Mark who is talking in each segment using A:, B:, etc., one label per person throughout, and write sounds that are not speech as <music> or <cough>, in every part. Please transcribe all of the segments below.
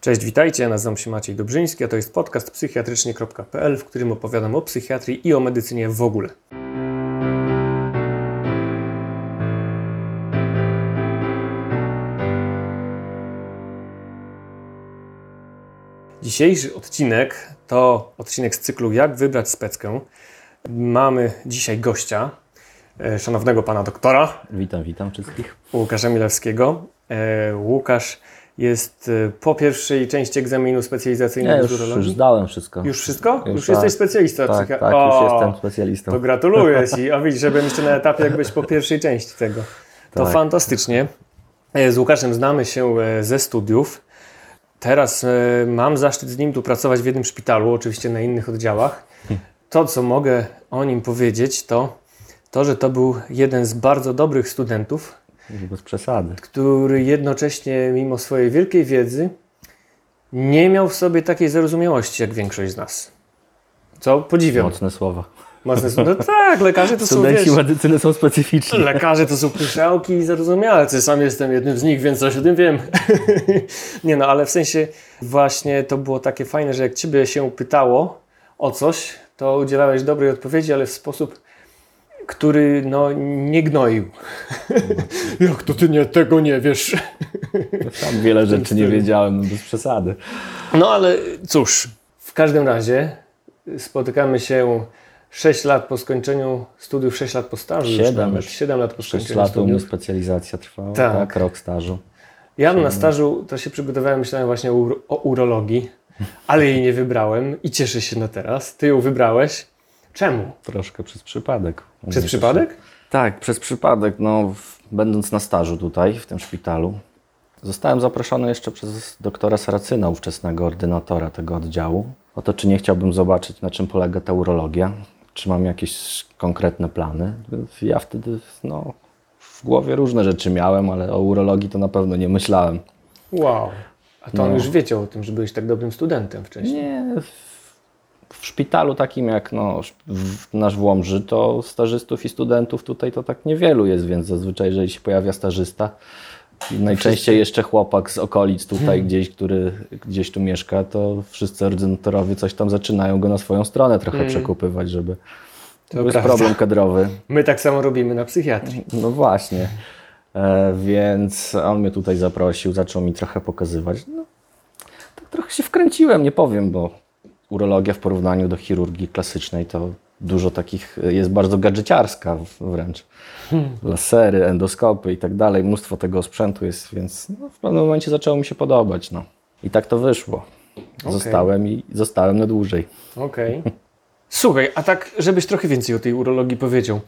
A: Cześć, witajcie. Nazywam się Maciej Dobrzyński, a to jest podcast psychiatrycznie.pl, w którym opowiadam o psychiatrii i o medycynie w ogóle. Dzisiejszy odcinek to odcinek z cyklu Jak wybrać speckę. Mamy dzisiaj gościa, e, szanownego pana doktora
B: Witam, witam wszystkich.
A: Łukasza Milewskiego. E, Łukasz jest e, po pierwszej części egzaminu specjalizacyjnego
B: Ja już, już zdałem wszystko.
A: Już wszystko? Już,
B: Już
A: jesteś
B: tak.
A: specjalistą
B: tak,
A: psychi-
B: tak,
A: O,
B: już jestem specjalistą.
A: To gratuluję Ci. A widzisz, że byłem jeszcze na etapie jakbyś po pierwszej części tego. To
B: Tak.
A: fantastycznie. E, Z Łukaszem znamy się e, ze studiów. Teraz e, mam zaszczyt z nim tu pracować w jednym szpitalu, oczywiście na innych oddziałach. <laughs> To, co mogę o nim powiedzieć, to to, że to był jeden z bardzo dobrych studentów,
B: Bez przesady.
A: który jednocześnie, mimo swojej wielkiej wiedzy, nie miał w sobie takiej zarozumiałości jak większość z nas. Co podziwiam.
B: Mocne słowa.
A: Mocne słowo. No tak, lekarze to są,
B: Studenci medycyny są specyficzni.
A: lekarze to są pyszałki i zarozumiałe. Ja sam jestem jednym z nich, więc coś o tym wiem. <laughs> nie no, ale w sensie właśnie to było takie fajne, że jak Ciebie się pytało o coś, to udzielałeś dobrej odpowiedzi, ale w sposób, który no nie gnoił. <laughs> jak to Ty nie, tego nie wiesz?
B: Sam wiele rzeczy nie wiedziałem, no bez przesady.
A: No ale cóż, w każdym razie spotykamy się 6 lat po skończeniu studiów, 6 lat po stażu. już
B: Siedem
A: nawet.
B: już.
A: 7 lat po
B: 6
A: skończeniu
B: lat u mnie
A: studiów.
B: specjalizacja trwała,
A: Tak.
B: tak. rok stażu.
A: Ja na stażu to się przygotowałem, myślałem właśnie o, uro- o urologii, ale jej nie wybrałem i cieszę się na teraz. Ty ją wybrałeś. Czemu?
B: Troszkę przez przypadek.
A: Przez przypadek?
B: też- Tak, przez przypadek. No, będąc na stażu tutaj, w tym szpitalu, zostałem zaproszony jeszcze przez doktora Saracyna, ówczesnego ordynatora tego oddziału, o to, czy nie chciałbym zobaczyć, na czym polega ta urologia, czy mam jakieś konkretne plany. Ja wtedy, no, w głowie różne rzeczy miałem, ale o urologii to na pewno nie myślałem.
A: Wow. A to on
B: No.
A: już wiedział o tym, że byłeś tak dobrym studentem wcześniej.
B: Nie, w, szpitalu takim jak no, w, nasz w Łomży, to stażystów i studentów tutaj to tak niewielu jest, więc zazwyczaj jeżeli się pojawia stażysta, i najczęściej jeszcze chłopak z okolic tutaj
A: Hmm.
B: gdzieś, który gdzieś tu mieszka, to wszyscy ordynatorowie coś tam zaczynają go na swoją stronę trochę przekupywać, żeby to jest
A: Hmm.
B: problem kadrowy.
A: My tak samo robimy na psychiatrii.
B: No właśnie. E, więc on mnie tutaj zaprosił, zaczął mi trochę pokazywać. No, tak trochę się wkręciłem, nie powiem, bo urologia w porównaniu do chirurgii klasycznej to dużo takich jest bardzo gadżeciarska wręcz. Lasery, endoskopy i tak dalej, mnóstwo tego sprzętu jest, więc no, w pewnym momencie zaczęło mi się podobać. No. I tak to wyszło. Zostałem i zostałem na dłużej.
A: Okej. <laughs> Słuchaj, a tak, żebyś trochę więcej o tej urologii powiedział,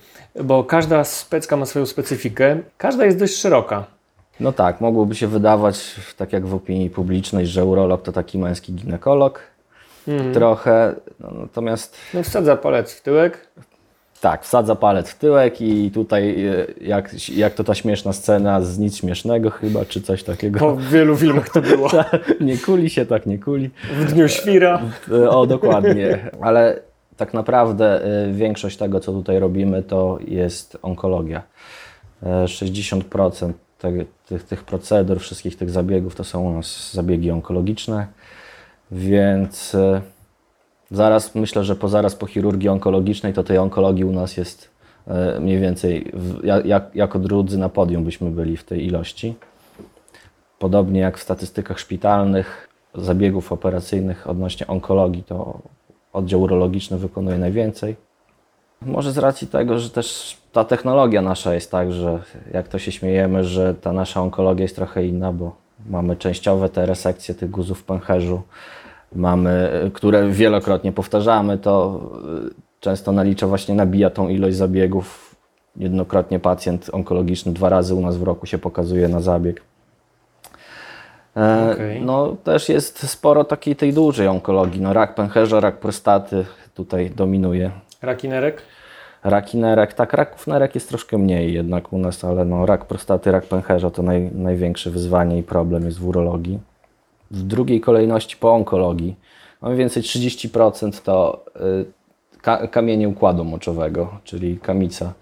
A: bo każda specka ma swoją specyfikę, każda jest dość szeroka.
B: No tak, mogłoby się wydawać, tak jak w opinii publicznej, że urolog to taki męski ginekolog. Trochę, no, natomiast
A: No wsadza palec w tyłek,
B: tak, wsadza palec w tyłek i tutaj e, jak, jak to ta śmieszna scena z nic śmiesznego chyba, czy coś takiego.
A: po wielu filmach to było. <laughs>
B: nie kuli się, tak nie kuli.
A: W dniu świra.
B: E, O, dokładnie. Ale tak naprawdę e, większość tego, co tutaj robimy, to jest onkologia. E, 60% te, tych, tych procedur, wszystkich tych zabiegów to są u nas zabiegi onkologiczne, więc e, zaraz myślę, że po zaraz po chirurgii onkologicznej to tej onkologii u nas jest e, mniej więcej w, ja- jak, jako drudzy na podium byśmy byli w tej ilości. Podobnie jak w statystykach szpitalnych, zabiegów operacyjnych odnośnie onkologii, to oddział urologiczny wykonuje najwięcej. Może z racji tego, że też ta technologia nasza jest tak, że jak to się śmiejemy, że ta nasza onkologia jest trochę inna, bo mamy częściowe te resekcje tych guzów w pęcherzu, mamy, które wielokrotnie powtarzamy, to y, często nalicza właśnie nabija tą ilość zabiegów. Jednokrotnie pacjent onkologiczny dwa razy u nas w roku się pokazuje na zabieg. E,
A: Okej.
B: No też jest sporo takiej tej dużej onkologii. No, rak pęcherza, rak prostaty tutaj dominuje.
A: Raki nerek?
B: Raki nerek, tak, raków nerek jest troszkę mniej jednak u nas, ale no, rak prostaty, rak pęcherza to naj, największe wyzwanie i problem jest w urologii. W drugiej kolejności po onkologii mamy więcej 30% to y, ka, kamienie układu moczowego, czyli kamica.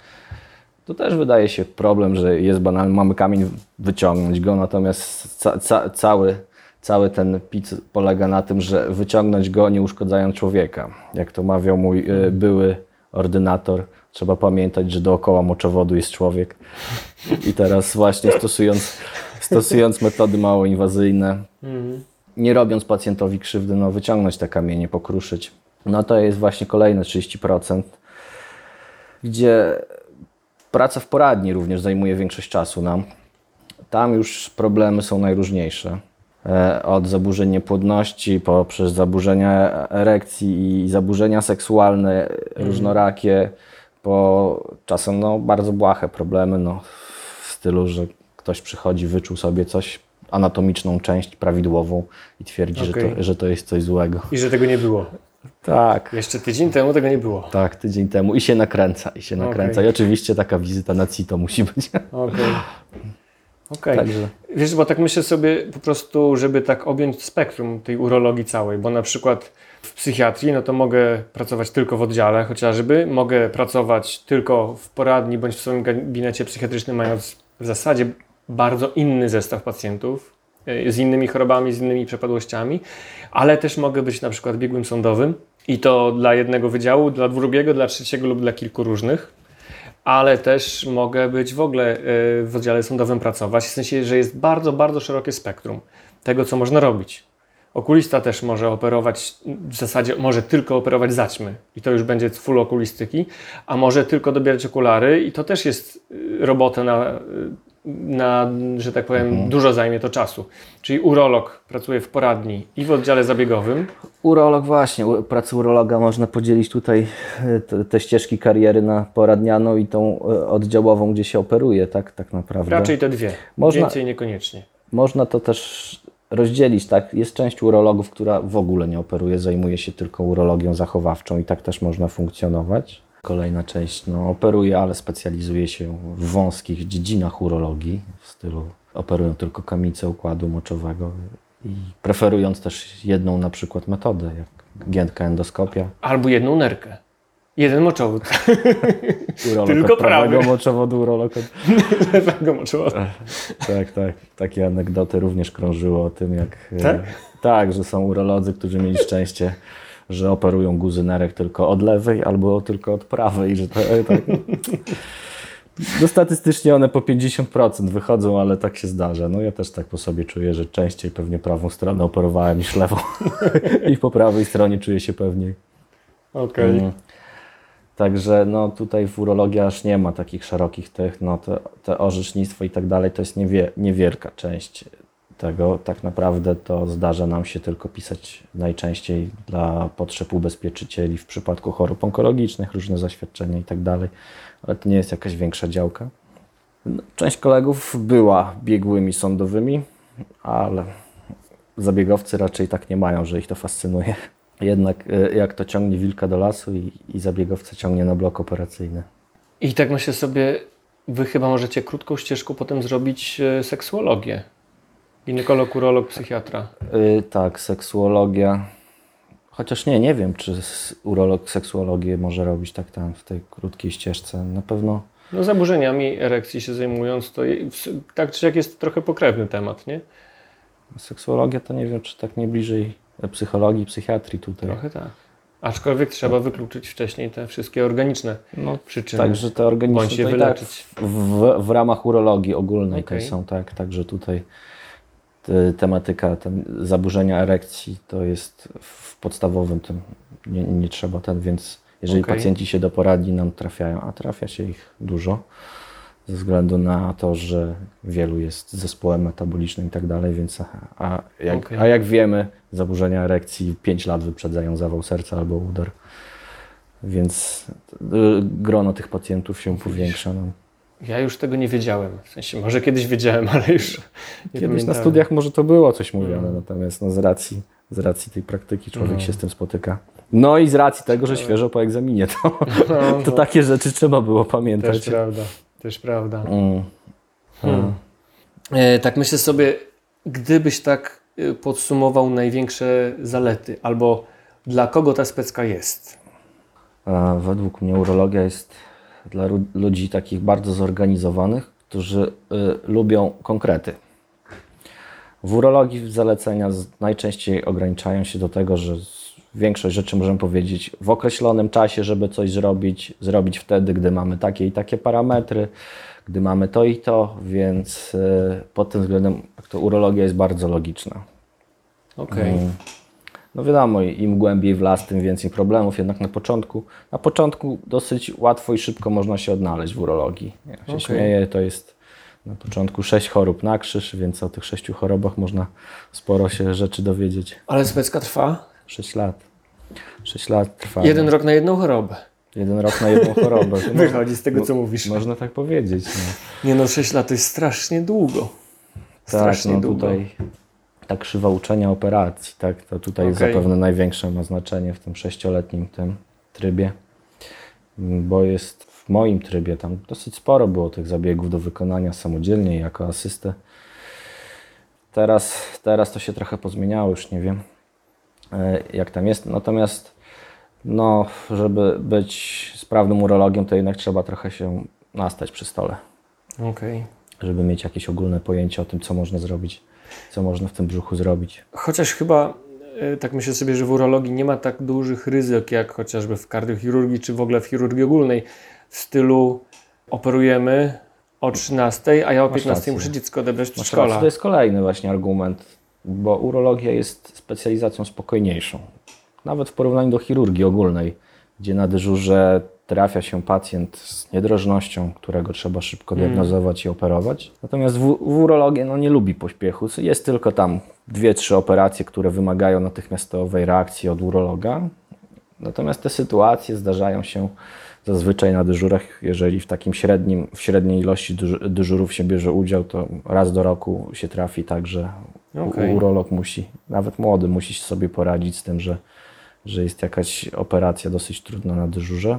B: To też wydaje się problem, że jest banalny, mamy kamień, wyciągnąć go, natomiast ca, ca, cały cały ten pic polega na tym, że wyciągnąć go nie uszkadzając człowieka. Jak to mawiał mój y, były ordynator, trzeba pamiętać, że dookoła moczowodu jest człowiek. I teraz właśnie stosując, stosując metody mało inwazyjne, nie robiąc pacjentowi krzywdy, no wyciągnąć te kamienie, pokruszyć. No to jest właśnie kolejne 30%, gdzie praca w poradni również zajmuje większość czasu nam. Tam już problemy są najróżniejsze. E, Od zaburzeń niepłodności, poprzez zaburzenia erekcji i zaburzenia seksualne różnorakie, po czasem no, bardzo błahe problemy, no, w stylu, że ktoś przychodzi, wyczuł sobie coś, anatomiczną część prawidłową i twierdzi, że,
A: Okej.
B: to, że to jest coś złego.
A: I że tego nie było.
B: Tak,
A: Jeszcze tydzień temu tego nie było.
B: tak, tydzień temu i się nakręca, i się nakręca.
A: Okej.
B: I oczywiście taka wizyta na CITO musi być.
A: Okej. <laughs> Okej.
B: Także
A: Wiesz, bo tak myślę sobie po prostu, żeby tak objąć spektrum tej urologii całej, bo na przykład w psychiatrii, no to mogę pracować tylko w oddziale chociażby, mogę pracować tylko w poradni bądź w swoim gabinecie psychiatrycznym, mając w zasadzie bardzo inny zestaw pacjentów y, z innymi chorobami, z innymi przepadłościami, ale też mogę być na przykład biegłym sądowym i to dla jednego wydziału, dla drugiego, dla trzeciego lub dla kilku różnych ale też mogę być w ogóle y, w oddziale sądowym pracować, w sensie, że jest bardzo, bardzo szerokie spektrum tego, co można robić. Okulista też może operować, w zasadzie może tylko operować zaćmy i to już będzie full okulistyki, a może tylko dobierać okulary i to też jest y, robota na, y, na że tak powiem, dużo zajmie to czasu. Czyli urolog pracuje w poradni i w oddziale zabiegowym,
B: Urolog właśnie, pracę urologa można podzielić tutaj e, te, te ścieżki kariery na poradnianą i tą e, oddziałową, gdzie się operuje, tak, tak naprawdę.
A: raczej te dwie,
B: Można-
A: więcej niekoniecznie.
B: Można to też rozdzielić, tak? Jest część urologów, która w ogóle nie operuje, zajmuje się tylko urologią zachowawczą i tak też można funkcjonować. Kolejna część no, operuje, ale specjalizuje się w wąskich dziedzinach urologii, w stylu operują tylko kamice układu moczowego i preferując też jedną na przykład metodę, jak giętka endoskopia.
A: Albo jedną nerkę. Jeden moczowód. <laughs> Tylko
B: prawego moczowodu, urolog od <laughs>
A: Lewego moczowodu.
B: Tak, tak. Takie anegdoty również krążyły o tym, jak. e,
A: Tak?
B: Tak, że są urolodzy, którzy mieli szczęście, że operują guzy nerek tylko od lewej albo tylko od prawej, że to, e, tak. No statystycznie one po 50% wychodzą, ale tak się zdarza. No ja też tak po sobie czuję, że częściej pewnie prawą stronę operowałem niż lewą. <laughs> I po prawej stronie czuję się pewniej.
A: Okej.
B: Mm. Także no, tutaj w urologii aż nie ma takich szerokich tych, no te, te orzecznictwo i tak dalej, to jest niewie, niewielka część tego. Tak naprawdę to zdarza nam się tylko pisać najczęściej dla potrzeb ubezpieczycieli w przypadku chorób onkologicznych, różne zaświadczenia i tak dalej, ale to nie jest jakaś większa działka. No, Część kolegów była biegłymi sądowymi, ale zabiegowcy raczej tak nie mają, że ich to fascynuje. Jednak e, jak to ciągnie wilka do lasu i, i zabiegowca ciągnie na blok operacyjny.
A: I tak myślę sobie, wy chyba możecie krótką ścieżką potem zrobić e, seksuologię. Ginekolog, urolog, psychiatra.
B: Y, tak, seksuologia. Chociaż nie, nie wiem, czy urolog seksuologię może robić tak tam w tej krótkiej ścieżce. Na pewno
A: No zaburzeniami erekcji się zajmując, to w- tak czy jak jest trochę pokrewny temat, nie?
B: seksuologia to nie wiem, czy tak nie bliżej psychologii, psychiatrii tutaj.
A: Trochę tak. Aczkolwiek trzeba wykluczyć wcześniej te wszystkie organiczne
B: No,
A: przyczyny.
B: Także te organiczne
A: Bądź je
B: to i tak
A: wyleczyć.
B: w, w ramach urologii ogólnej to są tak, także tutaj tematyka ten, zaburzenia erekcji to jest w podstawowym tym nie, nie trzeba ten, więc jeżeli
A: Okej.
B: pacjenci się do poradni nam trafiają, a trafia się ich dużo ze względu na to, że wielu jest zespołem metabolicznym i tak dalej, więc a, a, jak,
A: Okej.
B: a jak wiemy, zaburzenia erekcji 5 lat wyprzedzają zawał serca albo udar. Więc y, grono tych pacjentów się powiększa. No.
A: Ja już tego nie wiedziałem. W sensie, może kiedyś wiedziałem, ale już nie
B: Kiedyś na
A: pamiętałem.
B: studiach może to było coś mówione,
A: Mm.
B: natomiast no, z, racji, z racji tej praktyki człowiek
A: Mm.
B: się z tym spotyka. No i z racji tego, że świeżo po egzaminie, to, <laughs> <laughs>
A: No,
B: to takie rzeczy trzeba było pamiętać.
A: Też prawda, też prawda.
B: Mm.
A: Hmm. E, tak myślę sobie, gdybyś tak e, podsumował największe zalety, albo dla kogo ta specka jest?
B: A według mnie urologia jest dla ludzi takich bardzo zorganizowanych, którzy y, lubią konkrety. W urologii zalecenia najczęściej ograniczają się do tego, że większość rzeczy możemy powiedzieć w określonym czasie, żeby coś zrobić, zrobić wtedy, gdy mamy takie i takie parametry, gdy mamy to i to, więc y, pod tym względem to urologia jest bardzo logiczna.
A: Okej.
B: Mm. No wiadomo, im głębiej w las, tym więcej problemów, jednak na początku, na początku dosyć łatwo i szybko można się odnaleźć w urologii. Ja się
A: Okej.
B: śmieję, to jest na początku sześć chorób na krzyż, więc o tych sześciu chorobach można sporo się rzeczy dowiedzieć.
A: Ale specka trwa?
B: Sześć lat. Sześć lat trwa.
A: Jeden rok na jedną chorobę.
B: Jeden rok na jedną chorobę. To <laughs>
A: Wychodzi z tego, co mówisz.
B: Można tak powiedzieć. No.
A: Nie no, 6 lat to jest strasznie długo.
B: Tak,
A: Strasznie
B: no
A: długo.
B: tutaj ta krzywa uczenia operacji, tak, to tutaj
A: Okej.
B: zapewne największe ma znaczenie w tym sześcioletnim tym trybie, Mm, bo jest w moim trybie tam dosyć sporo było tych zabiegów do wykonania samodzielnie jako asystę. Teraz, teraz to się trochę pozmieniało, już nie wiem e, jak tam jest, natomiast no, żeby być sprawnym urologiem, to jednak trzeba trochę się nastać przy stole
A: Okej.
B: żeby mieć jakieś ogólne pojęcie o tym, co można zrobić, co można w tym brzuchu zrobić.
A: Chociaż chyba, e, tak myślę sobie, że w urologii nie ma tak dużych ryzyk, jak chociażby w kardiochirurgii, czy w ogóle w chirurgii ogólnej. W stylu operujemy o 13, a ja o
B: Masz
A: 15
B: rację.
A: muszę dziecko odebrać z
B: rację, To jest kolejny właśnie argument, bo urologia jest specjalizacją spokojniejszą. Nawet w porównaniu do chirurgii ogólnej, gdzie na dyżurze trafia się pacjent z niedrożnością, którego trzeba szybko diagnozować i operować. Natomiast w, urologii no, nie lubi pośpiechu. Jest tylko tam dwie, trzy operacje, które wymagają natychmiastowej reakcji od urologa. Natomiast te sytuacje zdarzają się zazwyczaj na dyżurach, jeżeli w takim średnim, w średniej ilości dyż- dyżurów się bierze udział, to raz do roku się trafi tak, że
A: Okej.
B: urolog musi, nawet młody musi sobie poradzić z tym, że, że jest jakaś operacja dosyć trudna na dyżurze.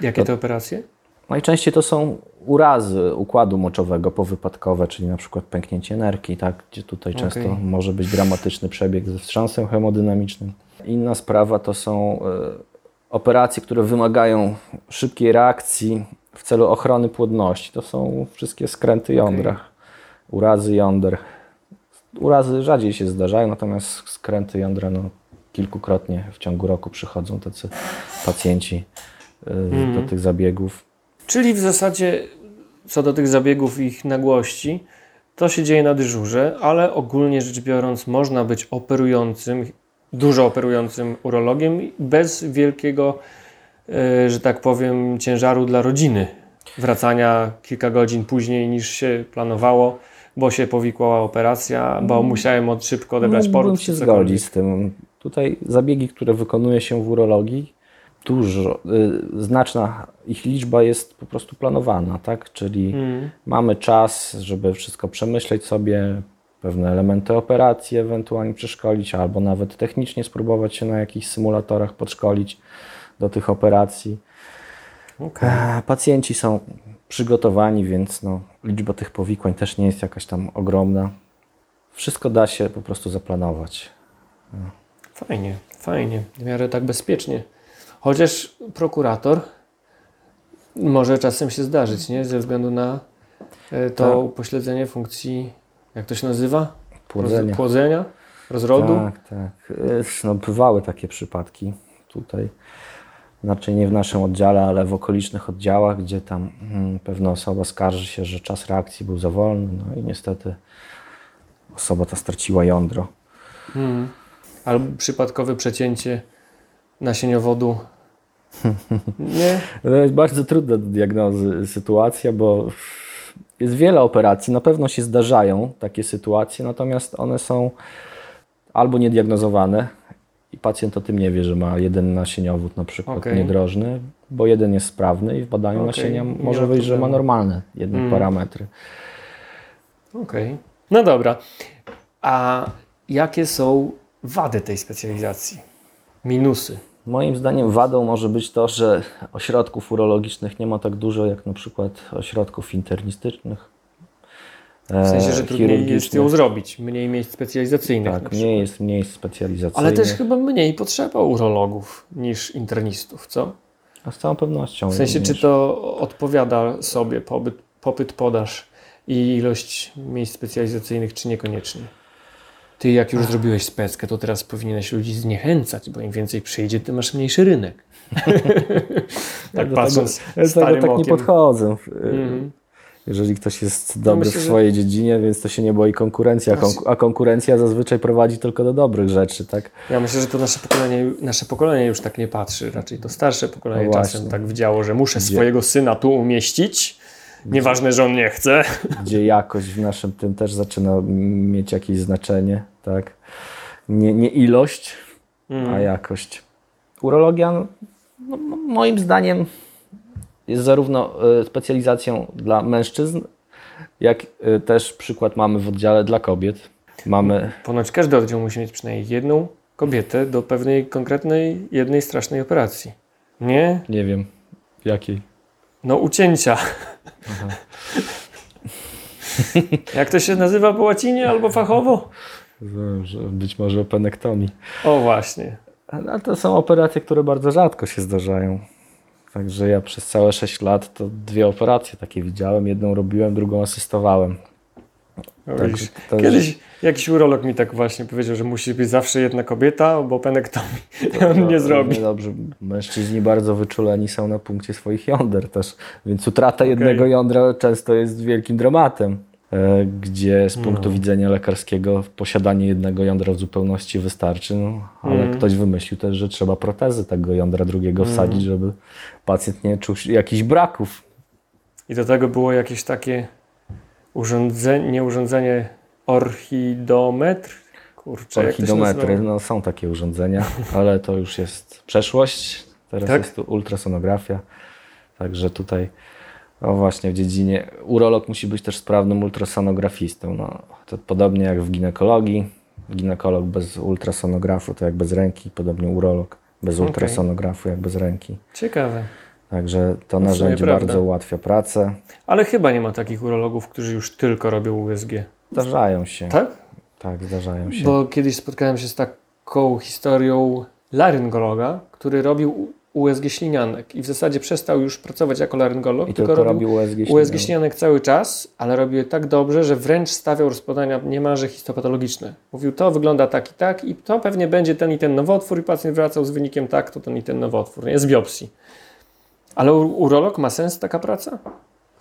A: Jakie te operacje?
B: Najczęściej to są urazy układu moczowego powypadkowe, czyli na przykład pęknięcie nerki, tak, gdzie tutaj często może być dramatyczny przebieg ze wstrząsem hemodynamicznym. Inna sprawa to są e, operacje, które wymagają szybkiej reakcji w celu ochrony płodności. To są wszystkie skręty jądra, urazy jąder. Urazy rzadziej się zdarzają, natomiast skręty jądra no, kilkukrotnie w ciągu roku przychodzą tacy pacjenci e, do tych zabiegów.
A: Czyli w zasadzie co do tych zabiegów i ich nagłości, to się dzieje na dyżurze, ale ogólnie rzecz biorąc można być operującym, dużo operującym urologiem bez wielkiego, e, że tak powiem, ciężaru dla rodziny. Wracania kilka godzin później niż się planowało, bo się powikłała operacja, bo musiałem od szybko odebrać
B: Mógłbym
A: port.
B: się zgodzić z tym. Tutaj zabiegi, które wykonuje się w urologii, dużo, y, znaczna ich liczba jest po prostu planowana, tak? Czyli
A: Mm.
B: mamy czas, żeby wszystko przemyśleć sobie, pewne elementy operacji ewentualnie przeszkolić, albo nawet technicznie spróbować się na jakichś symulatorach podszkolić do tych operacji.
A: Okej.
B: E, Pacjenci są przygotowani, więc no, liczba tych powikłań też nie jest jakaś tam ogromna. Wszystko da się po prostu zaplanować.
A: Fajnie, fajnie, w miarę tak bezpiecznie. Chociaż prokurator może czasem się zdarzyć, nie? Ze względu na e, to
B: Tak.
A: upośledzenie funkcji, jak to się nazywa?
B: Płodzenia.
A: Płodzenia? Rozrodu?
B: Tak, tak. No, bywały takie przypadki tutaj. Znaczy nie w naszym oddziale, ale w okolicznych oddziałach, gdzie tam mm, pewna osoba skarży się, że czas reakcji był za wolny, no i niestety osoba ta straciła jądro.
A: Mm. Albo przypadkowe przecięcie nasieniowodu. <laughs> Nie?
B: To jest bardzo trudna do diagnozy sytuacja, bo jest wiele operacji, na pewno się zdarzają takie sytuacje, natomiast one są albo niediagnozowane i pacjent o tym nie wie, że ma jeden nasieniowód na przykład
A: Okej.
B: niedrożny, bo jeden jest sprawny i w badaniu
A: Okej,
B: nasienia może
A: ma
B: wyjść, że ma normalne jednak
A: Mm.
B: parametry.
A: Okej. No dobra. A jakie są wady tej specjalizacji? Minusy.
B: Moim zdaniem wadą może być to, że ośrodków urologicznych nie ma tak dużo jak na przykład ośrodków internistycznych.
A: W sensie, że
B: e,
A: trudniej jest ją zrobić, mniej miejsc specjalizacyjnych.
B: Tak, mniej jest mniej specjalizacyjnych.
A: Ale też chyba mniej potrzeba urologów niż internistów, co?
B: A z całą pewnością.
A: W sensie, czy to odpowiada sobie popyt, podaż i ilość miejsc specjalizacyjnych, czy niekoniecznie? Ty jak już zrobiłeś speckę, to teraz powinieneś ludzi zniechęcać, bo im więcej przyjdzie, tym masz mniejszy rynek. <laughs> tak
B: do
A: patrząc
B: tego, do
A: starym
B: tego tak nie
A: okiem.
B: podchodzę.
A: Mhm.
B: Jeżeli ktoś jest dobry
A: myślę,
B: w
A: że-
B: swojej dziedzinie, więc to się nie boi konkurencji, a, konku- a konkurencja zazwyczaj prowadzi tylko do dobrych rzeczy, tak?
A: Ja myślę, że to nasze pokolenie, nasze pokolenie już tak nie patrzy. Raczej to starsze pokolenie
B: No
A: czasem tak widziało, że muszę
B: Gdzie-
A: swojego syna tu umieścić. Nieważne, że on nie chce.
B: Gdzie jakość w naszym tym też zaczyna mieć jakieś znaczenie, tak? Nie, nie ilość,
A: Mm.
B: a jakość. Urologia, no, no, no, moim zdaniem, jest zarówno e, specjalizacją dla mężczyzn, jak e, też przykład mamy w oddziale dla kobiet. Mamy
A: Ponoć każdy oddział musi mieć przynajmniej jedną kobietę do pewnej konkretnej, jednej strasznej operacji. Nie?
B: Nie wiem jakiej.
A: No ucięcia. <laughs> Jak to się nazywa po łacinie albo fachowo?
B: Być może openektomii.
A: O właśnie.
B: Ale to są operacje, które bardzo rzadko się zdarzają. Także ja przez całe 6 lat to dwie operacje takie widziałem. Jedną robiłem, drugą asystowałem.
A: No,
B: Tak, to-
A: Kiedyś jakiś urolog mi tak właśnie powiedział, że musi być zawsze jedna kobieta, bo penektomii <laughs> on nie zrobi.
B: Dobrze, mężczyźni bardzo wyczuleni są na punkcie swoich jąder też, więc utrata jednego jądra często jest wielkim dramatem. E, Gdzie z punktu
A: No.
B: widzenia lekarskiego posiadanie jednego jądra w zupełności wystarczy, no, ale
A: Mm.
B: ktoś wymyślił też, że trzeba protezy tego jądra drugiego wsadzić, żeby pacjent nie czuł jakichś braków.
A: I do tego było jakieś takie urządzenie, nie urządzenie, orchidometr? Kurczę,
B: Orchidometry, no są takie urządzenia, ale to już jest przeszłość. Teraz
A: Tak?
B: jest tu ultrasonografia. Także tutaj, no właśnie w dziedzinie, urolog musi być też sprawnym ultrasonografistą. No, to podobnie jak w ginekologii. Ginekolog bez ultrasonografu to jak bez ręki, podobnie urolog bez
A: Okej.
B: ultrasonografu jak bez ręki.
A: Ciekawe.
B: Także to narzędzie bardzo ułatwia pracę.
A: Ale chyba nie ma takich urologów, którzy już tylko robią USG.
B: Zdarzają się.
A: Tak?
B: Tak, zdarzają się.
A: Bo kiedyś spotkałem się z taką historią laryngologa, który robił USG ślinianek i w zasadzie przestał już pracować jako laryngolog,
B: I tylko robił USG
A: USG
B: ślinianek.
A: ślinianek cały czas, ale robił je tak dobrze, że wręcz stawiał rozpoznania niemalże histopatologiczne. Mówił, to wygląda tak i tak i to pewnie będzie ten i ten nowotwór i pacjent wracał z wynikiem tak, to ten i ten nowotwór, nie? Z biopsji. Ale urolog ma sens taka praca?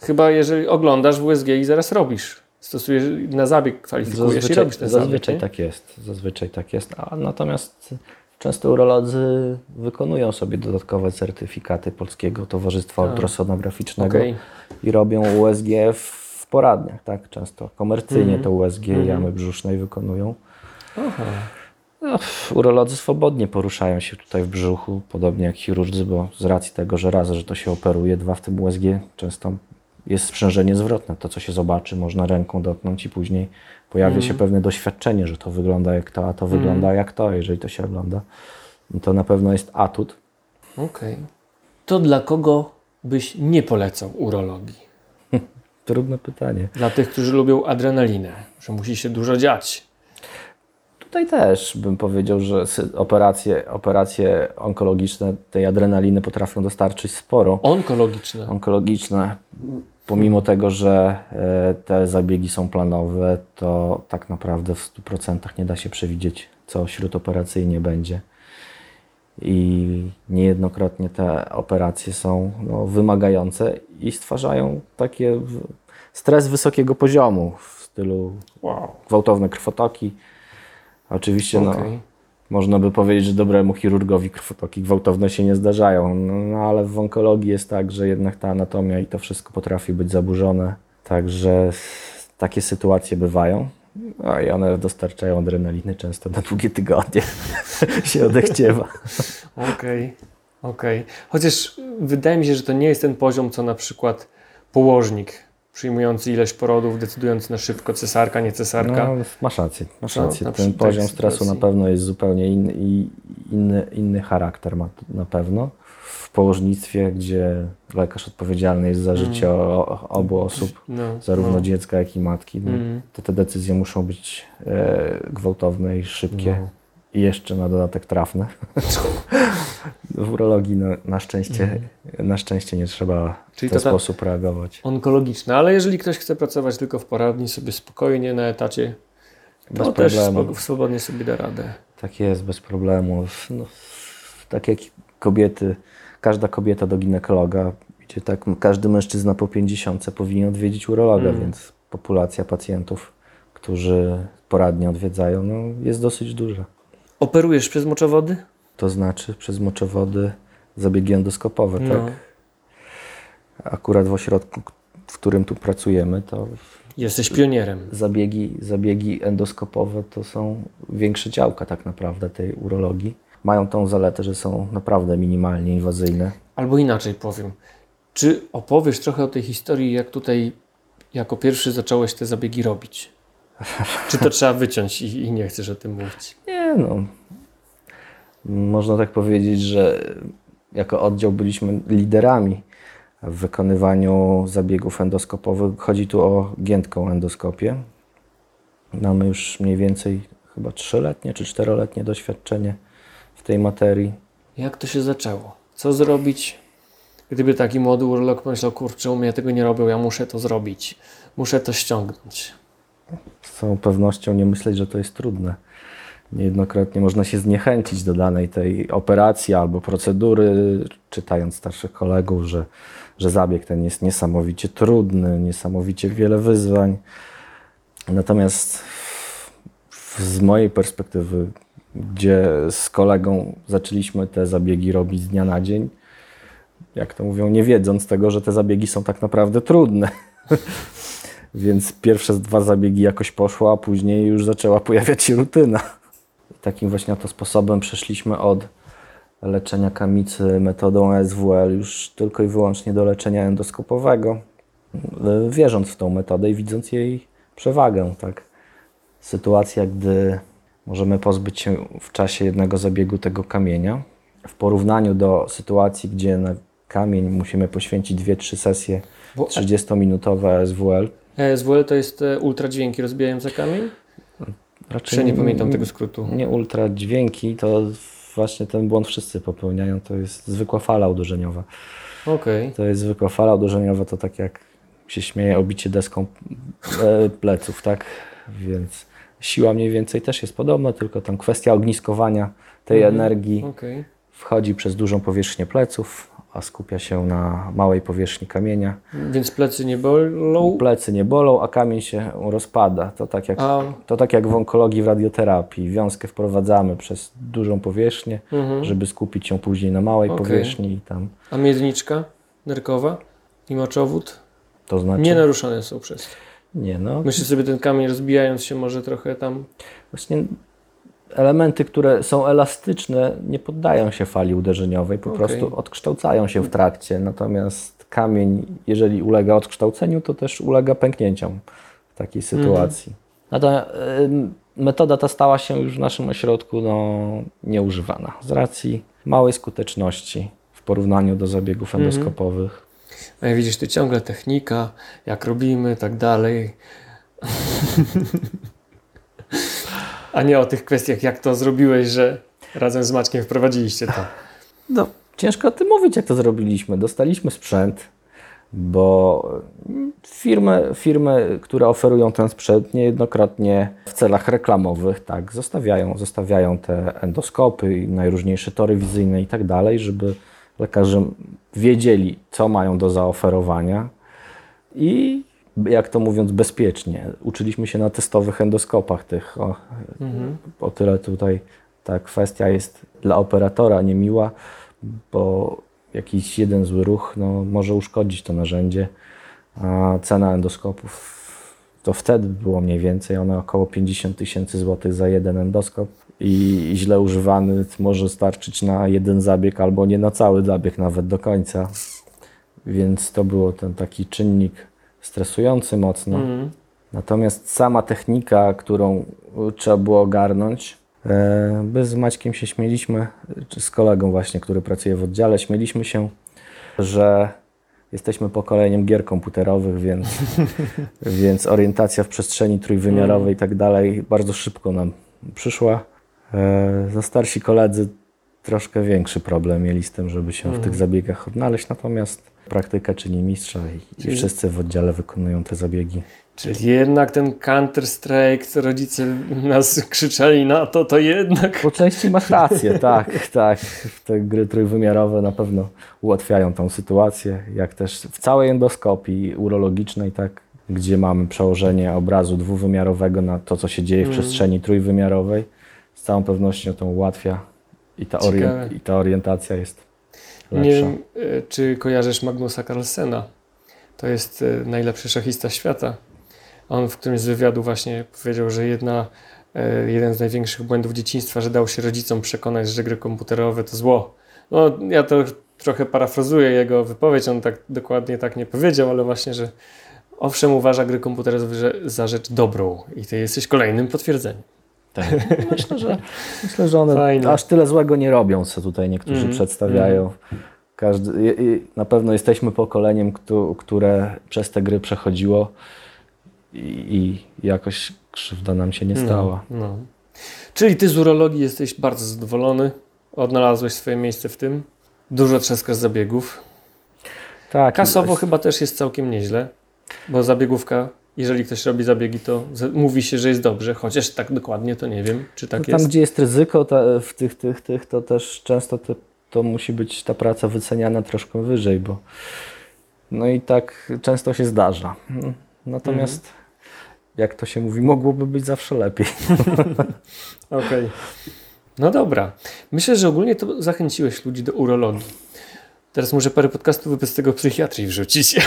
A: Chyba jeżeli oglądasz w USG i zaraz robisz. Stosujesz na zabieg, kwalifikujesz i
B: Zazwyczaj,
A: robisz ten zabieg.
B: zazwyczaj
A: nie?
B: tak jest. Zazwyczaj tak jest. A natomiast często urolodzy wykonują sobie dodatkowe certyfikaty Polskiego Towarzystwa
A: Tak.
B: Ultrasonograficznego
A: Okej.
B: i robią USG w poradniach, tak? Często komercyjnie
A: Mhm.
B: to USG
A: Mhm.
B: jamy brzusznej wykonują.
A: Aha.
B: No, urolodzy swobodnie poruszają się tutaj w brzuchu, podobnie jak chirurdzy, bo z racji tego, że raz, że to się operuje, dwa w tym USG często jest sprzężenie zwrotne. To, co się zobaczy, można ręką dotknąć i później pojawia się pewne doświadczenie, że to wygląda jak to, a to wygląda jak to, jeżeli to się ogląda. No to na pewno jest atut.
A: Okej. To dla kogo byś nie polecał urologii? <laughs>
B: Trudne pytanie.
A: Dla tych, którzy lubią adrenalinę, że musi się dużo dziać.
B: Tutaj też bym powiedział, że operacje, operacje onkologiczne tej adrenaliny potrafią dostarczyć sporo.
A: Onkologiczne.
B: onkologiczne, pomimo tego, że e, te zabiegi są planowe, to tak naprawdę w 100% nie da się przewidzieć, co śródoperacyjnie będzie. I niejednokrotnie te operacje są no, wymagające i stwarzają takie stres wysokiego poziomu w stylu
A: Wow.
B: gwałtowne krwotoki. Oczywiście no,
A: Okej.
B: Można by powiedzieć, że dobremu chirurgowi krwotoki gwałtowne się nie zdarzają, no, no ale w onkologii jest tak, że jednak ta anatomia i to wszystko potrafi być zaburzone, także takie sytuacje bywają. No i one dostarczają adrenaliny często na długie tygodnie. <laughs> się odechciewa.
A: Okej. Okej. Chociaż wydaje mi się, że to nie jest ten poziom, co na przykład położnik przyjmujący ileś porodów, decydujący na szybko cesarka, nie cesarka.
B: No, masz rację, masz
A: No,
B: rację.
A: na
B: Ten poziom stresu na pewno jest zupełnie inny i inny, inny charakter ma na pewno. W położnictwie, gdzie lekarz odpowiedzialny jest za życie o, obu osób,
A: No,
B: zarówno
A: no.
B: dziecka, jak i matki, no,
A: Mm.
B: to te decyzje muszą być e, gwałtowne i szybkie
A: No.
B: I jeszcze na dodatek trafne. <laughs> w urologii na, na, szczęście, na szczęście nie trzeba
A: Mhm. Czyli
B: w ten sposób reagować.
A: Onkologiczne, ale jeżeli ktoś chce pracować tylko w poradni, sobie spokojnie na etacie
B: Bez
A: To też
B: problemu.
A: spoko- swobodnie sobie da radę.
B: Tak jest, bez problemu. No, tak jak kobiety, każda kobieta do ginekologa idzie tak, każdy mężczyzna po 50 powinien odwiedzić urologa,
A: Mm.
B: więc populacja pacjentów, którzy poradnie odwiedzają, no, jest dosyć duża.
A: Operujesz przez moczowody?
B: To znaczy przez moczowody zabiegi endoskopowe,
A: No.
B: tak? Akurat w ośrodku, w którym tu pracujemy, to
A: Jesteś pionierem.
B: zabiegi, zabiegi endoskopowe to są większe działka tak naprawdę tej urologii. Mają tą zaletę, że są naprawdę minimalnie inwazyjne.
A: Albo inaczej powiem. Czy opowiesz trochę o tej historii, jak tutaj jako pierwszy zacząłeś te zabiegi robić? Czy to trzeba wyciąć i, i nie chcesz o tym mówić?
B: Nie no, można tak powiedzieć, że jako oddział byliśmy liderami w wykonywaniu zabiegów endoskopowych. Chodzi tu o giętką endoskopię. Mamy już mniej więcej chyba trzyletnie czy czteroletnie doświadczenie w tej materii.
A: Jak to się zaczęło? Co zrobić, gdyby taki młody urolog pomyślał, kurczę, u mnie tego nie robią, ja muszę to zrobić. Muszę to ściągnąć.
B: Z całą pewnością nie myśleć, że to jest trudne. Niejednokrotnie można się zniechęcić do danej tej operacji albo procedury, czytając starszych kolegów, że, że zabieg ten jest niesamowicie trudny, niesamowicie wiele wyzwań. Natomiast z mojej perspektywy, gdzie z kolegą zaczęliśmy te zabiegi robić z dnia na dzień, jak to mówią, nie wiedząc tego, że te zabiegi są tak naprawdę trudne. <laughs> Więc pierwsze dwa zabiegi jakoś poszło, a później już zaczęła pojawiać się rutyna. I takim właśnie oto sposobem przeszliśmy od leczenia kamicy metodą SWL już tylko i wyłącznie do leczenia endoskopowego, wierząc w tą metodę i widząc jej przewagę. Tak? Sytuacja, gdy możemy pozbyć się w czasie jednego zabiegu tego kamienia, w porównaniu do sytuacji, gdzie na kamień musimy poświęcić 2-3 sesje
A: Bo
B: 30-minutowe SWL,
A: ESWL to jest e, ultradźwięki rozbijające kamień?
B: Raczej
A: Czy nie pamiętam tego skrótu?
B: Nie ultra dźwięki, to właśnie ten błąd wszyscy popełniają. To jest zwykła fala uderzeniowa.
A: Okej.
B: To jest zwykła fala uderzeniowa, to tak jak się śmieje obicie deską e, pleców, tak? Więc siła mniej więcej też jest podobna, tylko tam kwestia ogniskowania tej
A: Mhm.
B: energii
A: Okej.
B: wchodzi przez dużą powierzchnię pleców, a skupia się na małej powierzchni kamienia.
A: Więc plecy nie bolą,
B: Plecy nie bolą, a kamień się rozpada. To tak jak
A: a
B: To tak jak w onkologii, w radioterapii. Wiązkę wprowadzamy przez dużą powierzchnię,
A: Mhm.
B: żeby skupić się później na małej
A: Okej.
B: powierzchni i tam.
A: A miedniczka nerkowa i moczowód
B: To znaczy.
A: nie naruszone są przez
B: nie, no.
A: Myślę sobie, ten kamień rozbijając się może trochę tam...
B: Właśnie elementy, które są elastyczne, nie poddają się fali uderzeniowej, po
A: Okej.
B: prostu odkształcają się w trakcie. Natomiast kamień, jeżeli ulega odkształceniu, to też ulega pęknięciom w takiej sytuacji. Natomiast ym, metoda ta stała się już w naszym ośrodku no, nieużywana z racji małej skuteczności w porównaniu do zabiegów endoskopowych.
A: A jak widzisz, ty ciągle technika, jak robimy, tak dalej. <laughs> A nie o tych kwestiach, jak to zrobiłeś, że razem z Maćkiem wprowadziliście to.
B: No, ciężko o tym mówić, jak to zrobiliśmy. Dostaliśmy sprzęt, bo firmy, firmy, które oferują ten sprzęt, niejednokrotnie w celach reklamowych, tak, zostawiają, zostawiają te endoskopy i najróżniejsze tory wizyjne i tak dalej, żeby lekarze wiedzieli, co mają do zaoferowania i jak to mówiąc bezpiecznie. Uczyliśmy się na testowych endoskopach tych. O,
A: Mhm.
B: o tyle tutaj ta kwestia jest dla operatora niemiła, bo jakiś jeden zły ruch no, może uszkodzić to narzędzie, a cena endoskopów to wtedy było mniej więcej, one około 50 tysięcy złotych za jeden endoskop i źle używany może starczyć na jeden zabieg albo nie na cały zabieg nawet do końca. Więc to było ten taki czynnik stresujący mocno.
A: Mhm.
B: Natomiast sama technika, którą trzeba było ogarnąć, e, my z Maćkiem się śmieliśmy, czy z kolegą właśnie, który pracuje w oddziale, śmieliśmy się, że jesteśmy pokoleniem gier komputerowych, więc, <laughs> więc orientacja w przestrzeni trójwymiarowej i tak dalej bardzo szybko nam przyszła. E, No starsi koledzy troszkę większy problem mieli z tym, żeby się w tych zabiegach odnaleźć, natomiast praktyka czyni mistrza i, i
A: Czyli-
B: wszyscy w oddziale wykonują te zabiegi.
A: Czyli jednak ten Counter-Strike, co rodzice nas krzyczeli na to, to jednak...
B: Po części masz rację, tak, tak. Te gry trójwymiarowe na pewno ułatwiają tą sytuację, jak też w całej endoskopii urologicznej, tak, gdzie mamy przełożenie obrazu dwuwymiarowego na to, co się dzieje w
A: Mhm.
B: przestrzeni trójwymiarowej. Z całą pewnością to ułatwia i ta, orien- i ta orientacja jest lepsza.
A: Nie wiem, e, czy kojarzysz Magnusa Carlsena. To jest e, najlepszy szachista świata. On w którymś z wywiadu właśnie powiedział, że jedna, e, jeden z największych błędów dzieciństwa, że dał się rodzicom przekonać, że gry komputerowe to zło. No, ja to trochę parafrazuję jego wypowiedź, on tak dokładnie tak nie powiedział, ale właśnie, że owszem uważa gry komputerowe za rzecz dobrą i ty jesteś kolejnym potwierdzeniem.
B: Tak. Myślę, że, <laughs> myślę, że one
A: Fajne.
B: aż tyle złego nie robią, co tutaj niektórzy
A: Mhm.
B: przedstawiają. Każdy, i, i na pewno jesteśmy pokoleniem, któ- które przez te gry przechodziło i, i jakoś krzywda nam się nie stała.
A: No, no. Czyli ty z urologii jesteś bardzo zadowolony, odnalazłeś swoje miejsce w tym, dużo trzaskasz zabiegów.
B: Tak,
A: Kasowo
B: i-
A: chyba też jest całkiem nieźle, bo zabiegówka, jeżeli ktoś robi zabiegi, to mówi się, że jest dobrze, chociaż tak dokładnie to nie wiem, czy tak
B: No tam,
A: jest.
B: gdzie jest ryzyko ta, w tych, tych, tych, to też często to, to musi być ta praca wyceniana troszkę wyżej, bo no i tak często się zdarza. Natomiast
A: Mhm.
B: jak to się mówi, mogłoby być zawsze lepiej. <laughs>
A: Okej. No dobra. Myślę, że ogólnie to zachęciłeś ludzi do urologii. Teraz może parę podcastów bez tego psychiatrii wrzucić. <laughs>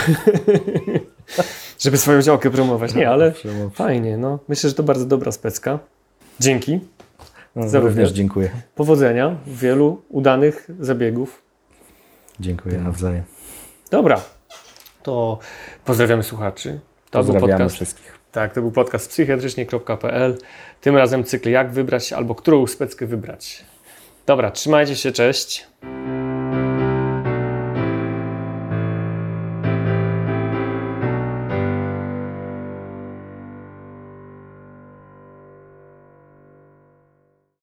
A: <laughs> Żeby swoją działkę promować. Nie, ale fajnie, no. Myślę, że to bardzo dobra specka. Dzięki.
B: No,
A: Za
B: również dziękuję.
A: Powodzenia, wielu udanych zabiegów.
B: Dziękuję nawzajem.
A: Dobra. To pozdrawiamy słuchaczy. To był
B: Pozdrawiamy
A: podcast.
B: wszystkich.
A: Tak, to był podcast psychiatrycznie.pl. Tym razem cykl jak wybrać albo którą speckę wybrać. Dobra, trzymajcie się, cześć.